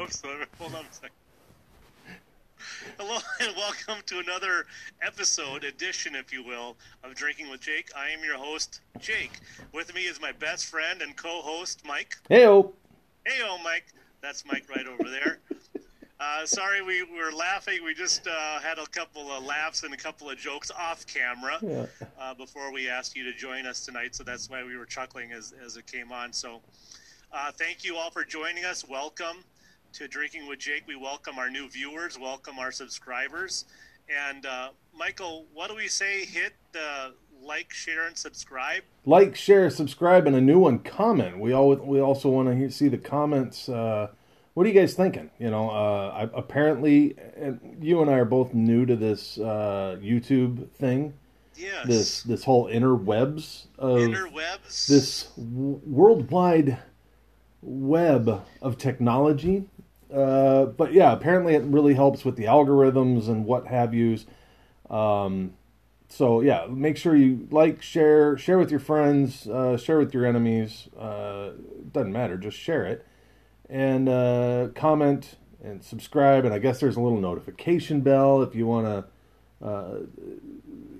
Oops, hold on a second. Hello and welcome to another episode, edition, if you will, of Drinking with Jake. I am your host, Jake. With me is my best friend and co-host, Mike. Heyo. Hey, oh, Mike. That's Mike right over there. Uh, sorry, we were laughing. We just uh, had a couple of laughs and a couple of jokes off camera Yeah. uh, before we asked you to join us tonight. So that's why we were chuckling as, as it came on. So uh, thank you all for joining us. Welcome to Drinking with Jake. We welcome our new viewers, welcome our subscribers. And uh, Michael, what do we say? Hit the like, share, and subscribe. Like, share, subscribe, and a new one comment. We all we also want to see the comments. Uh, what are you guys thinking? You know, uh, I, apparently, and you and I are both new to this uh, YouTube thing. Yes. This this whole interwebs of interwebs. this w- worldwide web of technology. Uh, but yeah, apparently it really helps with the algorithms and what have yous. Um, so yeah, make sure you like, share, share with your friends, uh, share with your enemies. Uh, doesn't matter, just share it, and uh, comment and subscribe. And I guess there's a little notification bell if you want to uh,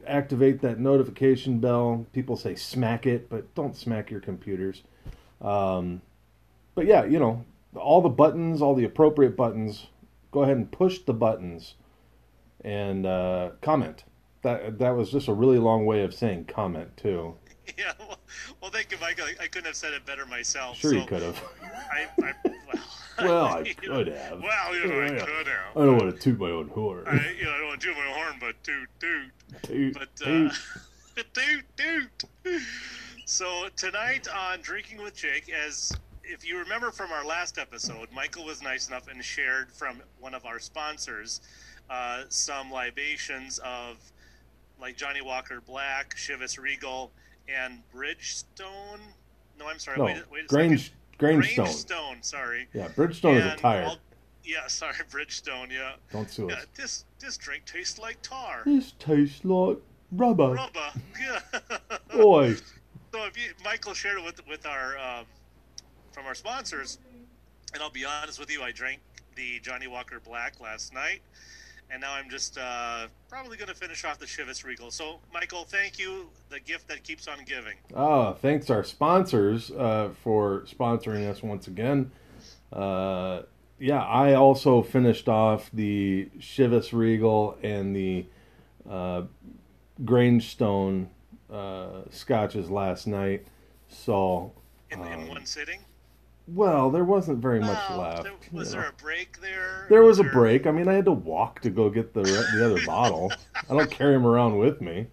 activate that notification bell. People say smack it, but don't smack your computers. Um, but yeah, you know, all the buttons, all the appropriate buttons. Go ahead and push the buttons and uh, comment. That that was just a really long way of saying comment too. Yeah, well, well, thank you, Michael. I, I couldn't have said it better myself. Sure, so you could have. I, I, well, Well, I could have. Well, you know, I could have. I don't want to toot my own horn. I, you know, I don't want to do my horn, but toot, toot. Toot, But, toot. uh, toot, toot. So, tonight on Drinking with Jake, as if you remember from our last episode, Michael was nice enough and shared from one of our sponsors uh, some libations of like Johnny Walker Black, Chivas Regal, and Bridgestone. No, I'm sorry. no, wait, wait a Grange, second. Grangestone. Grange sorry. Yeah, Bridgestone is a And tire. all- yeah, sorry, Bridgestone. Yeah. Don't sue Yeah, us. this this drink tastes like tar. This tastes like rubber. Rubber. Yeah. Oi. So if you, Michael shared it with with our um, from our sponsors, and I'll be honest with you, I drank the Johnny Walker Black last night, and now I'm just uh, probably going to finish off the Chivas Regal. So Michael, thank you, the gift that keeps on giving. Ah, thanks our sponsors uh, for sponsoring us once again. Uh, yeah, I also finished off the Chivas Regal and the uh, Grangestone uh, scotches last night. So, In, in Um, one sitting. Well, there wasn't very much left. there- was know. there a break there? There was a break. I mean, I had to walk to go get the the other bottle. I don't carry them around with me.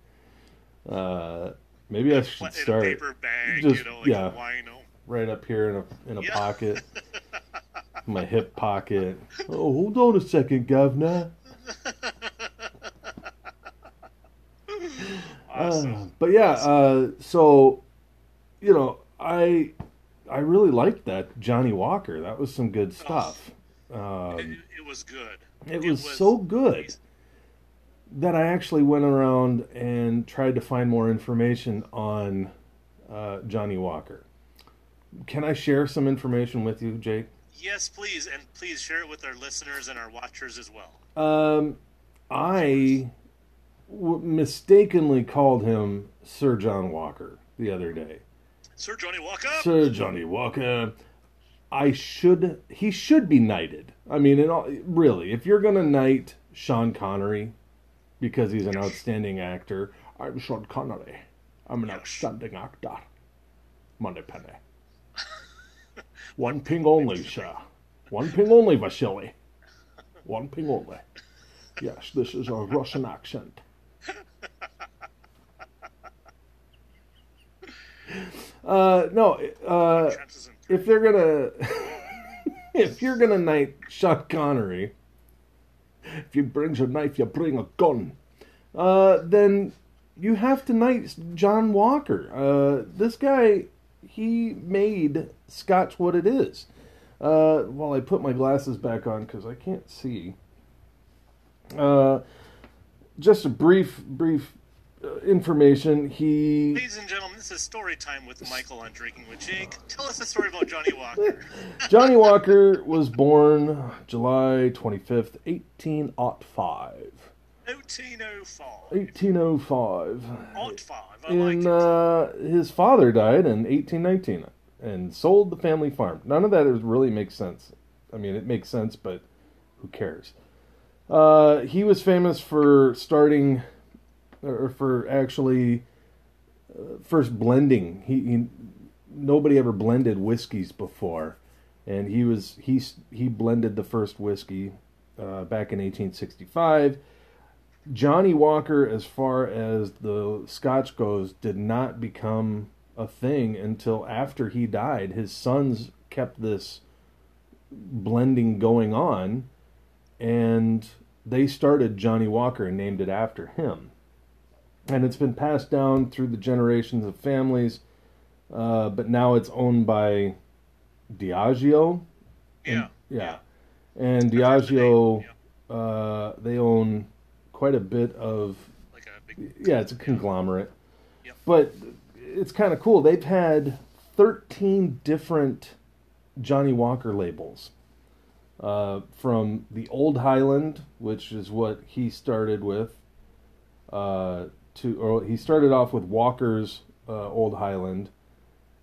Uh, maybe I in should a start paper bag, just- you know, like yeah. a right up here in a in a Yeah. pocket, my hip pocket. Oh, hold on a second, governor. Awesome. Uh, but yeah, uh, so you know, I I really liked that Johnny Walker. That was some good stuff. it, Um, it was good. it was so good that I actually went around and tried to find more information on uh, Johnny Walker. Can I share some information with you, Jake? Yes, please, and please share it with our listeners and our watchers as well. Um, I w- mistakenly called him Sir John Walker the other day. Sir Johnny Walker. Sir Johnny Walker. I should. He should be knighted. I mean, in all, really, if you're gonna knight Sean Connery because he's an outstanding actor, I'm Sean Connery. I'm an Yes. outstanding actor. Moneypenny. One ping only, sir. One ping only, Vasily. One ping only. Yes, this is a Russian accent. Uh, no, uh, if they're gonna, if you're gonna knight Sean Connery, if you brings a knife, you bring a gun. Uh, then you have to knight John Walker. Uh, this guy, he made Scotch what it is. Uh, while I put my glasses back on because I can't see. Uh, just a brief, brief information. He Ladies and gentlemen, this is story time with Michael on Drinking with Jake. Tell us a story about Johnny Walker. Johnny Walker was born July 25th, 1805. 1805. 1805. Alt 5. I like In it. uh, his father died in 1819 and sold the family farm. None of that really makes sense. I mean, it makes sense, but who cares? Uh, he was famous for starting, or for actually uh, first blending. He, he nobody ever blended whiskeys before, and he was he he blended the first whiskey uh, back in 1865. Johnny Walker, as far as the Scotch goes, did not become a thing until after he died. His sons kept this blending going on, and they started Johnny Walker and named it after him. And it's been passed down through the generations of families, uh, but now it's owned by Diageo. yeah. Yeah. And heard the Diageo, name, uh, they own quite a bit of Like a big. yeah, it's a conglomerate. Yep. But it's kind of cool. They've had 13 different Johnny Walker labels. Uh, from the Old Highland, which is what he started with, uh, to or he started off with Walker's uh, Old Highland,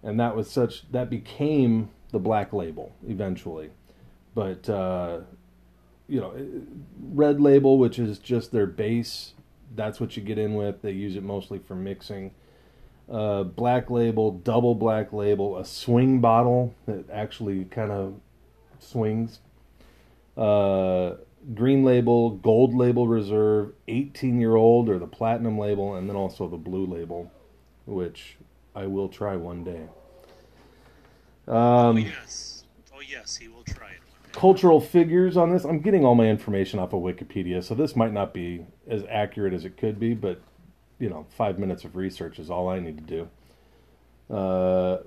and that was such that became the black label eventually. But uh, you know, red label, which is just their base. That's what you get in with. They use it mostly for mixing. Uh, black label, double black label, a swing bottle that actually kind of swings. Uh, green label, gold label reserve, 18 year old, or the platinum label, and then also the blue label, which I will try one day. Oh, Um, yes. Oh, yes, he will try it cultural figures on this. I'm getting all my information off of Wikipedia, so this might not be as accurate as it could be, but you know, five minutes of research is all I need to do. Uh,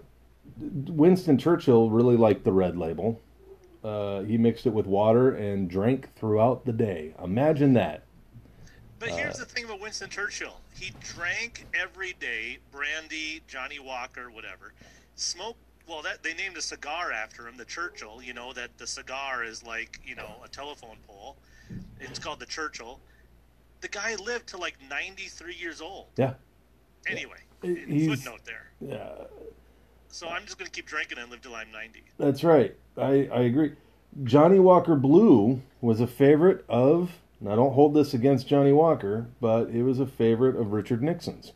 Winston Churchill really liked the red label. Uh, he mixed it with water and drank throughout the day. Imagine that. But Uh, here's the thing about Winston Churchill. He drank every day brandy, Johnny Walker, whatever. Smoked. Well, that they named a cigar after him, the Churchill. You know that the cigar is like you know a telephone pole. It's called the Churchill. The guy lived to like 93 years old. Yeah. Anyway, He's- footnote there. Yeah, So I'm just gonna keep drinking and live till I'm 90. that's right. I, I agree. Johnny Walker Blue was a favorite of. Now, don't hold this against Johnny Walker, but it was a favorite of Richard Nixon's,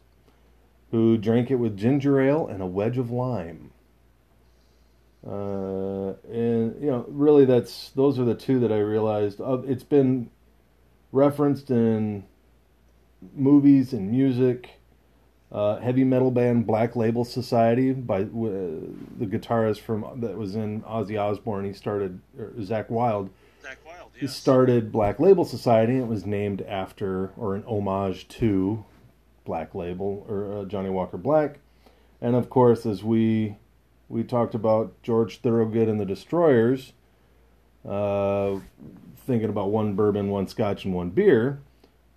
who drank it with ginger ale and a wedge of lime. Uh, and you know, really, that's those are the two that I realized. Of it's been referenced in movies and music. Uh, heavy metal band Black Label Society by uh, the guitarist from that was in Ozzy Osbourne. He started or Zakk Wylde. Zakk Wylde, He started Black Label Society. And It was named after or an homage to Black Label or uh, Johnny Walker Black. And of course, as we we talked about George Thorogood and the Destroyers, uh, thinking about one bourbon, one scotch, and one beer,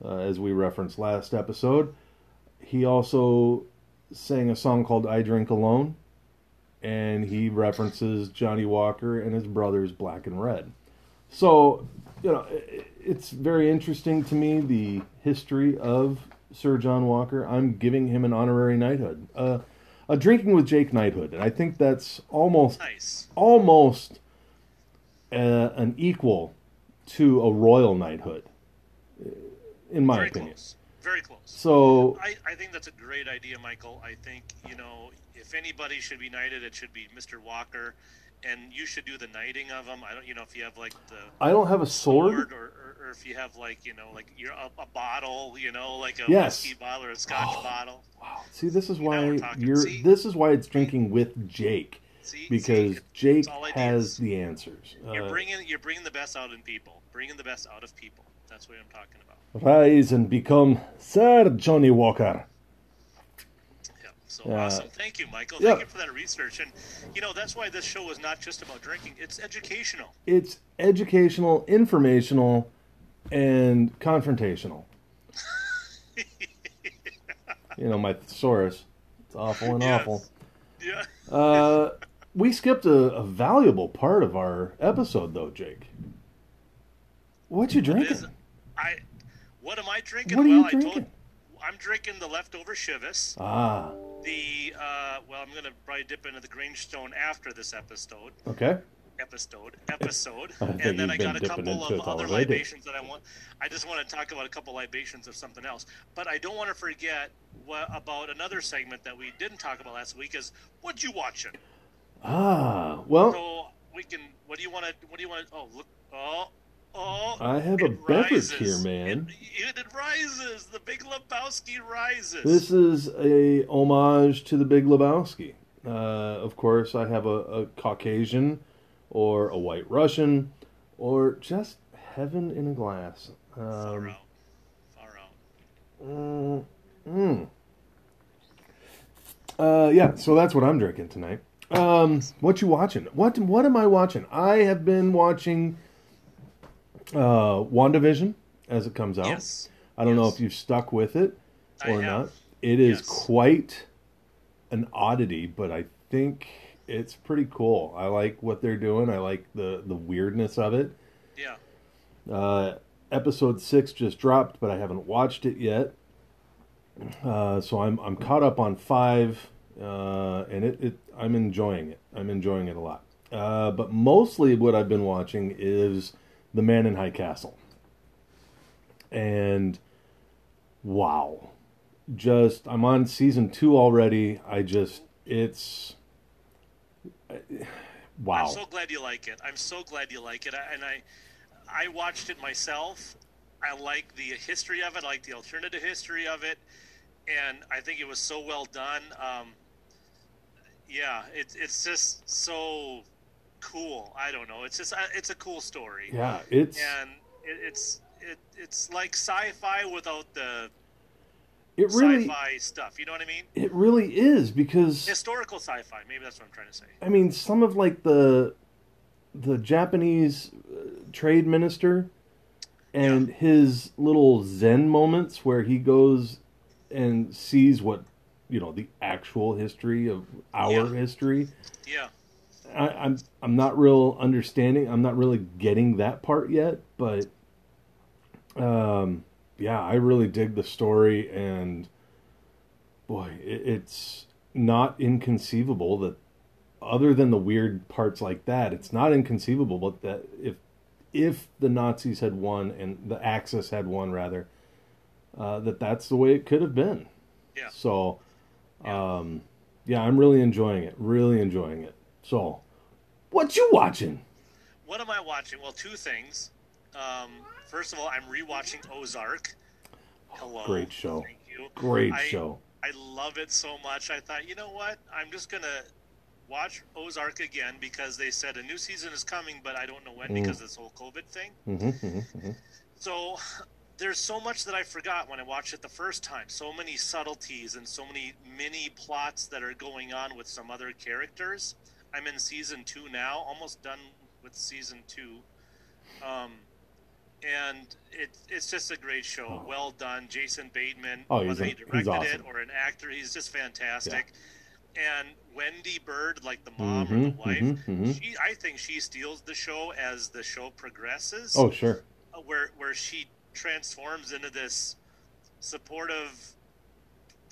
uh, as we referenced last episode. He also sang a song called "I Drink Alone," and he references Johnny Walker and his brothers Black and Red. So, you know, it's very interesting to me the history of Sir John Walker. I'm giving him an honorary knighthood, uh, a drinking with Jake knighthood, and I think that's almost Nice. almost uh, an equal to a royal knighthood, uh, in my Very opinion. close. Very close. So, I, I think that's a great idea, Michael. I think, you know, if anybody should be knighted, it should be Mr. Walker. And you should do the knighting of him. I don't, you know, if you have like the I don't have a sword. or, or, or if you have like, you know, like you're a, a bottle, you know, like a Yes. whiskey bottle or a scotch Oh. bottle. Wow. See, this is we're why you're. See? This is why it's drinking with Jake See, because see, Jake it's all ideas. has the answers. You're Uh, bringing, you're bringing the best out in people. Bringing the best out of people. That's what I'm talking about. rise and become Sir Johnny Walker. Yeah. So Yeah. awesome. Thank you, Michael. Yeah. Thank you for that research. And you know, that's why this show is not just about drinking. It's educational. It's educational, informational, and confrontational. you know, my thesaurus. It's awful and Yes. awful. Yeah. Uh, we skipped a, a valuable part of our episode, though, Jake. What you drinking? is- I. What am I drinking? What are well, you I told. drinking? I'm drinking the leftover Chivas. Ah, The uh, well, I'm gonna probably dip into the Grangestone after this episode. okay. Episode, episode, and then I got a couple of other libations that I want. I just want to talk about a couple libations of something else, but I don't want to forget what, about another segment that we didn't talk about last week. Is what you watching? Ah, well, So we can. What do you want to? What do you want to? Oh, look! Oh, oh! I have a beverage rises. here, man. It, it rises. The Big Lebowski rises. This is a homage to the Big Lebowski. Uh, of course, I have a, a Caucasian, or a White Russian, or just heaven in a glass. Far Um, out. Far out. mm, mm. Uh, yeah, so that's what I'm drinking tonight. Um, what you watching? What what am I watching? I have been watching uh, WandaVision as it comes out. Yes. I don't know if you've stuck with it or not. It is Yes. quite an oddity, but I think it's pretty cool. I like what they're doing. I like the the weirdness of it. Yeah. Uh, episode six just dropped, but I haven't watched it yet. Uh, so I'm I'm caught up on five, uh, and it, it I'm enjoying it. I'm enjoying it a lot. Uh, but mostly what I've been watching is The Man in High Castle, and wow, just I'm on season two already. I just it's wow. I'm so glad you like it. I'm so glad you like it. And I, I watched it myself. I like the history of it. I like the alternative history of it, and I think it was so well done. Um, yeah, it's it's just so cool. I don't know. It's just uh, it's a cool story. yeah, it's and it, it's it, it's like sci-fi without the it really sci-fi stuff. You know what I mean? It really is because Historical sci-fi. Maybe that's what I'm trying to say. I mean some of like the the Japanese uh, trade minister and his little zen moments where he goes and sees what you know the actual history of our Yeah. history. Yeah. I, I'm I'm not real understanding. I'm not really getting that part yet, but um, yeah, I really dig the story, and boy, it, it's not inconceivable that other than the weird parts like that, it's not inconceivable, but that if if the Nazis had won and the Axis had won, rather, uh, that that's the way it could have been. Yeah. So, um, yeah, I'm really enjoying it. Really enjoying it. So, what you watching? What am I watching? Well, two things. Um, first of all, I'm rewatching Ozark. Hello. Great show. Thank you. Great I- show. I love it so much. I thought, you know what? I'm just gonna watch Ozark again because they said a new season is coming, but I don't know when Mm. because of this whole COVID thing. hmm hmm hmm So there's so much that I forgot when I watched it the first time. So many subtleties and so many mini plots that are going on with some other characters. I'm in season two now, almost done with season two. Um, and it, it's just a great show. Oh. Well done. Jason Bateman, Oh, he's whether a- he directed it or an actor, he's just fantastic. And Wendy Byrde, like the mom or hmm the wife, hmm hmm she I think she steals the show as the show progresses Oh, sure. uh, where where she transforms into this supportive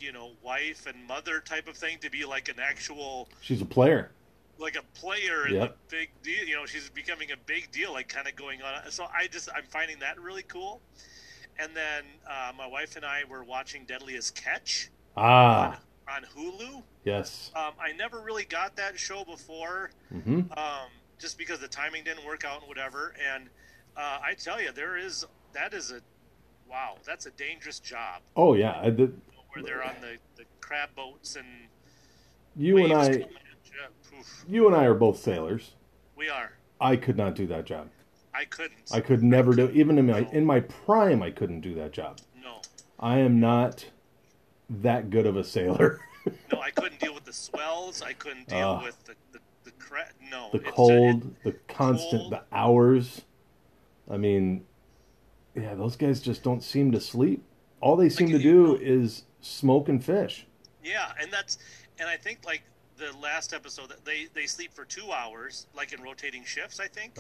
you know wife and mother type of thing to be like an actual She's a player. Like a player in Yep. the big deal you know she's becoming a big deal like kind of going on so i just i'm finding that really cool and then uh, my wife and i were watching deadliest catch Ah, on hulu yes. um, i never really got that show before hmm um, just because the timing didn't work out and whatever. And uh, I tell you, there is that is a wow, that's a dangerous job Oh, yeah. I did, where they're on the, the crab boats and you and I, at you. And I are both sailors. we are. I could not do that job. I couldn't. I could never do. Even in my in my prime, I couldn't do that job. no, I am not that good of a sailor. no, I couldn't deal with the swells. I couldn't deal Ugh. with the the, the. No, the cold, the constant, cold. the hours. I mean, yeah, those guys just don't seem to sleep. All they seem to Like, do is smoke and fish. Yeah, and that's and I think like the last episode they they sleep for two hours, like in rotating shifts. I think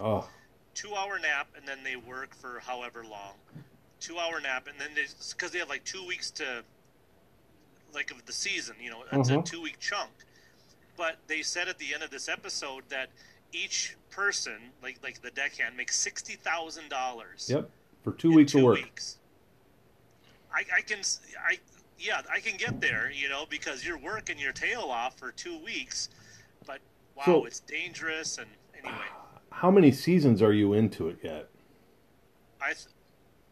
two hour nap, and then they work for however long. Two hour nap, and then they because they have like two weeks to like of the season. You know, it's a Mhm. two week chunk. But they said at the end of this episode that each person, like like the deckhand, makes sixty thousand dollars. yep. For two weeks two of work. Weeks. I, I can, I yeah, I can get there, you know, because you're working your tail off for two weeks. But wow, So- it's dangerous. And anyway, How many seasons are you into it yet? I, th-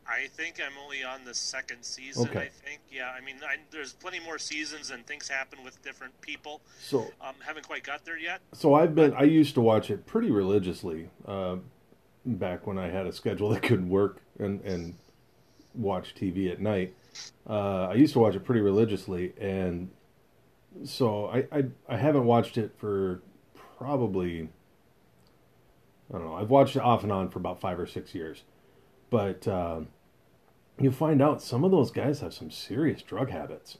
I think I'm only on the second season. Okay. I think, yeah. I mean, I, there's plenty more seasons and things happen with different people. So Um, haven't quite got there yet. So I've been. I used to watch it pretty religiously uh, back when I had a schedule that could work and and watch TV at night. Uh, I used to watch it pretty religiously, and so I, I I haven't watched it for probably I don't know. I've watched it off and on for about five or six years, but um, you find out some of those guys have some serious drug habits.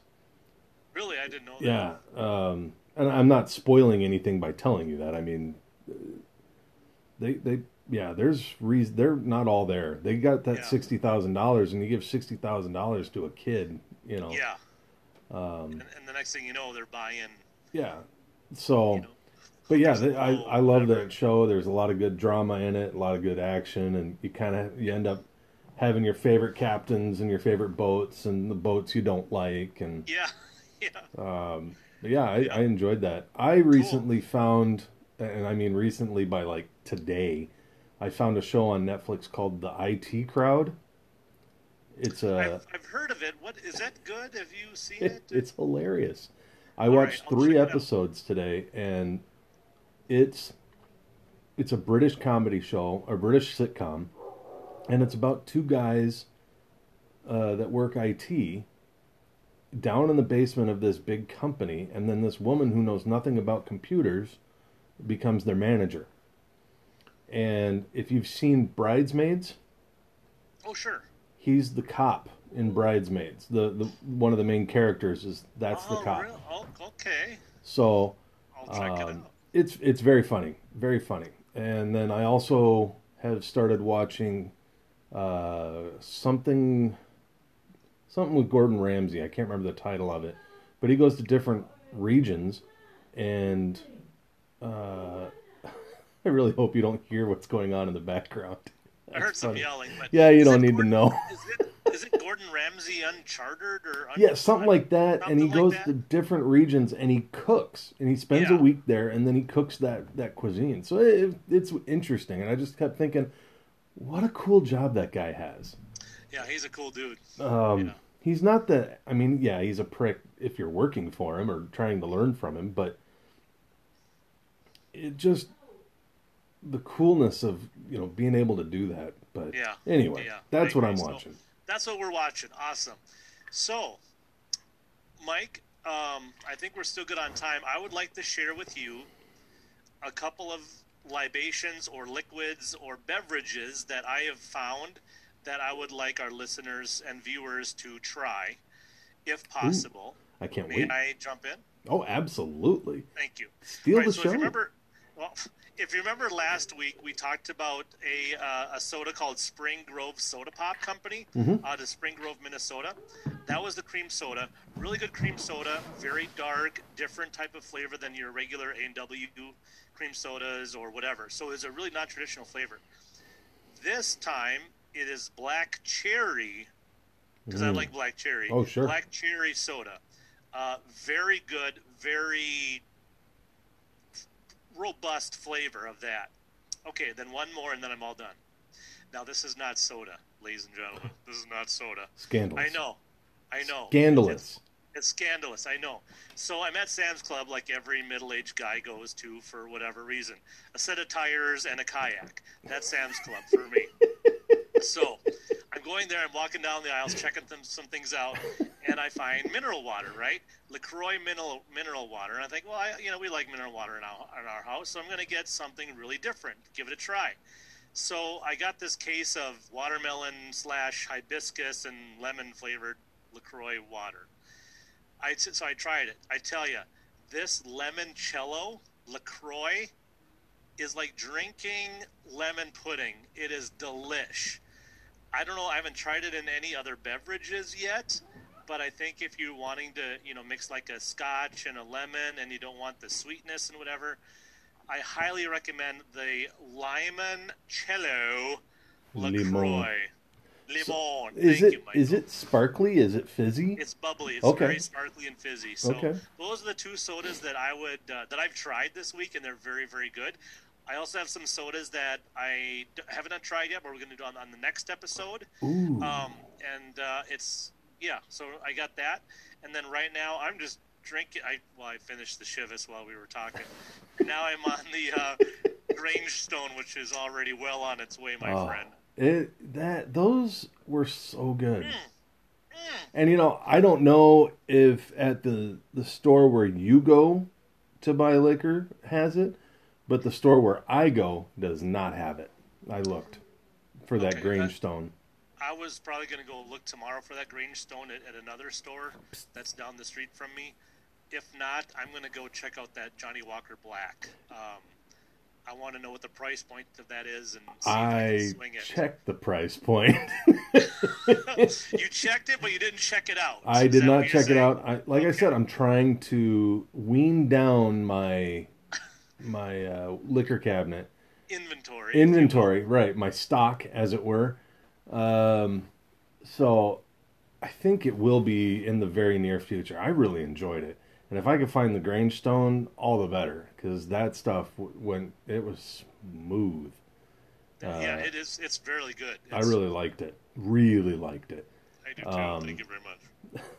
Really, I didn't know that. Yeah, um, and I'm not spoiling anything by telling you that. I mean, uh, they they yeah, there's reason they're not all there. They got that Yeah. sixty thousand dollars, and you give sixty thousand dollars to a kid, you know. Yeah. Um, And, and the next thing you know, they're buying, yeah. So, you know, but yeah, they, I I love whatever. that show. There's a lot of good drama in it, a lot of good action, and you kind of you end up having your favorite captains and your favorite boats and the boats you don't like and yeah, yeah. Um, yeah, I, I enjoyed that. I recently found, and I mean recently by like today, I found a show on Netflix called The IT Crowd. It's a, I've, I've heard of it. What is that good? Have you seen it, it? it's hilarious. I All right, watched I'll three check it out. episodes today, and it's it's a British comedy show, a British sitcom, and it's about two guys uh, that work IT down in the basement of this big company, and then this woman who knows nothing about computers becomes their manager. And if you've seen Bridesmaids, oh, sure. he's the cop in Bridesmaids. The the one of the main characters is that's the oh, cop. real- oh, okay. So I'll check it um, out. it's it's very funny, very funny. And then I also have started watching uh, something something with Gordon Ramsay. I can't remember the title of it, but he goes to different regions, and uh, I really hope you don't hear what's going on in the background. I heard That's some yelling, but Yeah, you don't need to know. Is it is it Gordon Ramsay Uncharted or un- Yeah, something like that. and he like goes that? to different regions and he cooks and he spends a week there and then he cooks that that cuisine. So it, it's interesting, and I just kept thinking, what a cool job that guy has. Yeah, he's a cool dude. Um, Yeah. He's not the. I mean, yeah, he's a prick if you're working for him or trying to learn from him, but it just the coolness of you know being able to do that. But Yeah. anyway, Yeah, that's what. I'm So- watching. That's what we're watching. Awesome. So, Mike, um, I think we're still good on time. I would like to share with you a couple of libations or liquids or beverages that I have found that I would like our listeners and viewers to try, if possible. I can't May wait. I jump in? Oh, absolutely. Thank you. Steal Right, the so show. Remember, well, if you remember last week, we talked about a, uh, a soda called Spring Grove Soda Pop Company Mhm. out of Spring Grove, Minnesota. That was the cream soda. Really good cream soda. Very dark, different type of flavor than your regular A&W cream sodas or whatever. So it's a really non-traditional flavor. This time, it is black cherry because I Mm. like black cherry. Oh, sure. Black cherry soda. Uh, very good, very robust flavor of that. Okay, then one more, and then I'm all done. Now, this is not soda, ladies and gentlemen. This is not soda. Scandalous. I know. I know. Scandalous. It's scandalous, I know. So I'm at Sam's Club like every middle aged guy goes to for whatever reason. A set of tires and a kayak. That's Sam's Club for me. so I'm going there, I'm walking down the aisles, checking them, some things out, and I find mineral water, right? LaCroix mineral, mineral water. And I think, well, I, you know, we like mineral water in our, in our house, so I'm going to get something really different, give it a try. So I got this case of watermelon slash hibiscus and lemon flavored LaCroix water I so I tried it. I tell you, this lemoncello LaCroix is like drinking lemon pudding. It is delish. I don't know. I haven't tried it in any other beverages yet, but I think if you're wanting to, you know, mix like a scotch and a lemon, and you don't want the sweetness and whatever, I highly recommend the limoncello LaCroix. Limon. So, Thank is it you, is it sparkly? Is it fizzy? It's bubbly. It's Okay. very sparkly and fizzy. So Okay. those are the two sodas that I would uh, that I've tried this week, and they're very very good. I also have some sodas that I haven't tried yet, but we're going to do on, on the next episode. Ooh. Um, and uh, it's yeah. So I got that, and then right now I'm just drinking. I well, I finished the Chivas while we were talking. now I'm on the uh, Grangestone, which is already well on its way, my Oh. friend. It that those were so good. Mm. And you know, I don't know if at the the store where you go to buy liquor has it, but the store where I go does not have it. I looked for that Okay, Grangestone. I was probably going to go look tomorrow for that Grangestone at, at another store that's down the street from me. If not, I'm going to go check out that Johnny Walker Black. Um, I want to know what the price point of that is and see if I I can swing it. checked the price point. you checked it, but you didn't check it out. I Is did not check it out. I, like I said, I'm trying to wean down my my uh, liquor cabinet Inventory. if you will. inventory, right? My stock, as it were. Um, so I think it will be in the very near future. I really enjoyed it, and if I could find the Grangestone, all the better, because that stuff w- when it was smooth. yeah, uh, it is. It's very good. I really liked it. Really liked it. I do too. um, Thank you very much.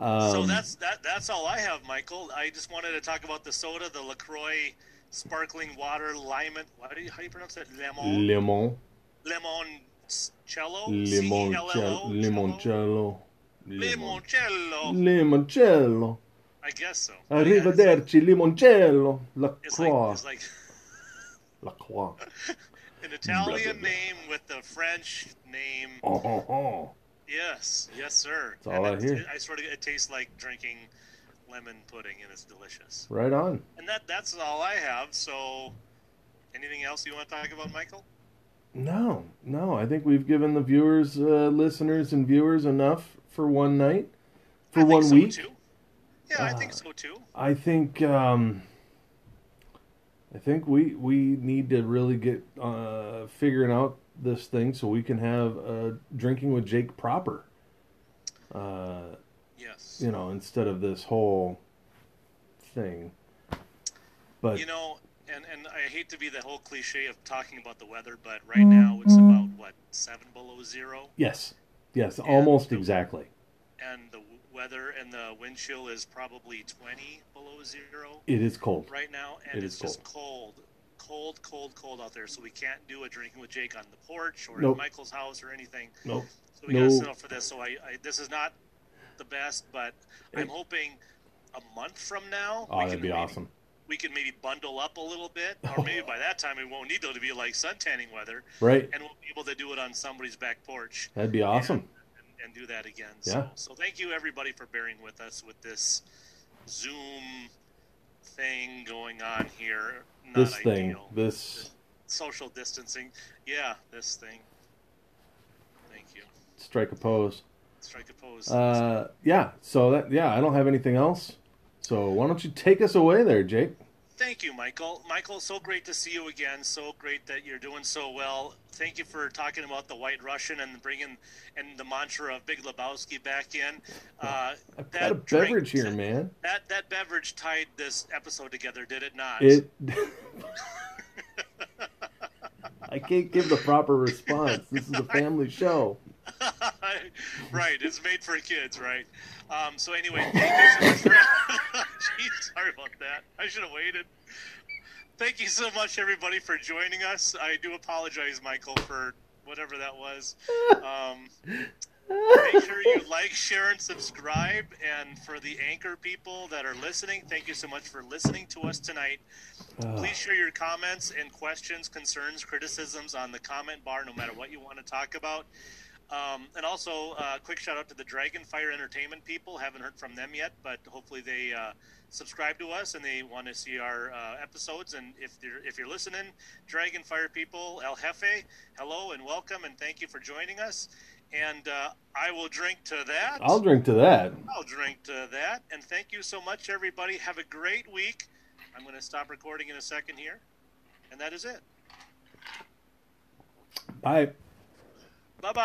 Um, so that's that. That's all I have, Michael. I just wanted to talk about the soda, the LaCroix sparkling water lemon. What do you, how do you pronounce it? Lemon. lemon, Limoncello. limoncello, limoncello, Limoncello. limoncello. I guess so. Arrivederci, limoncello, la It's like, it's like la croix. an Italian Blah, blah, blah. name with the French name. Oh, oh, oh. Yes, yes, sir. That's all I it, hear. It, I sort of it tastes like drinking lemon pudding, and it's delicious. Right on. And that that's all I have. So, anything else you want to talk about, Michael? No, no. I think we've given the viewers, uh, listeners, and viewers enough for one night, for I one so, week. Too. Yeah, I Uh, think so too. I think um, I think we we need to really get uh, figuring out this thing so we can have uh, drinking with Jake proper. Uh, Yes. you know, instead of this whole thing. But You know, and and I hate to be the whole cliche of talking about the weather, but right now it's Mm-hmm. about what seven below zero, yes, yes, almost exactly. and the weather and the wind chill is probably twenty below zero It is cold. right now, and It it's is just cold. Cold, cold, cold out there. So we can't do a drinking with Jake on the porch or Nope. at Michael's house or anything. Nope. So we gotta No. settle for this. So I, I this is not the best, but I'm hoping a month from now Oh, we that'd can be maybe- awesome. We can maybe bundle up a little bit, or maybe by that time we won't need to be like suntanning weather, Right? and we'll be able to do it on somebody's back porch That'd be awesome. and, and do that again. Yeah. So, so thank you everybody for bearing with us with this Zoom thing going on here. Not This ideal. thing, this social distancing. Yeah, this thing. Thank you. strike a pose. Strike a pose. Uh, yeah. So that yeah, I don't have anything else. So why don't you take us away there, Jake? Thank you, Michael. Michael, so great to see you again. So great that you're doing so well. Thank you for talking about the White Russian and bringing and the mantra of Big Lebowski back in. Uh, I've that got a drink- beverage here, man. That that beverage tied this episode together, did it not? It. I can't give the proper response. This is a family show. right, it's made for kids, right? Um, so anyway, thank you so much for. Jeez, sorry about that. I should have waited. Thank you so much, everybody, for joining us. I do apologize, Michael, for whatever that was. Um, make sure you like, share, and subscribe. And for the anchor people that are listening, thank you so much for listening to us tonight. Please share your comments and questions, concerns, criticisms on the comment bar, no matter what you want to talk about. Um, and also, uh, quick shout out to the Dragonfire Entertainment people. Haven't heard from them yet, but hopefully they uh, subscribe to us and they want to see our uh, episodes. And if you're if you're listening, Dragonfire people, El Jefe, hello and welcome, and thank you for joining us. And uh, I will drink to that. I'll drink to that. I'll drink to that. And thank you so much, everybody. Have a great week. I'm going to stop recording in a second here, and that is it. Bye.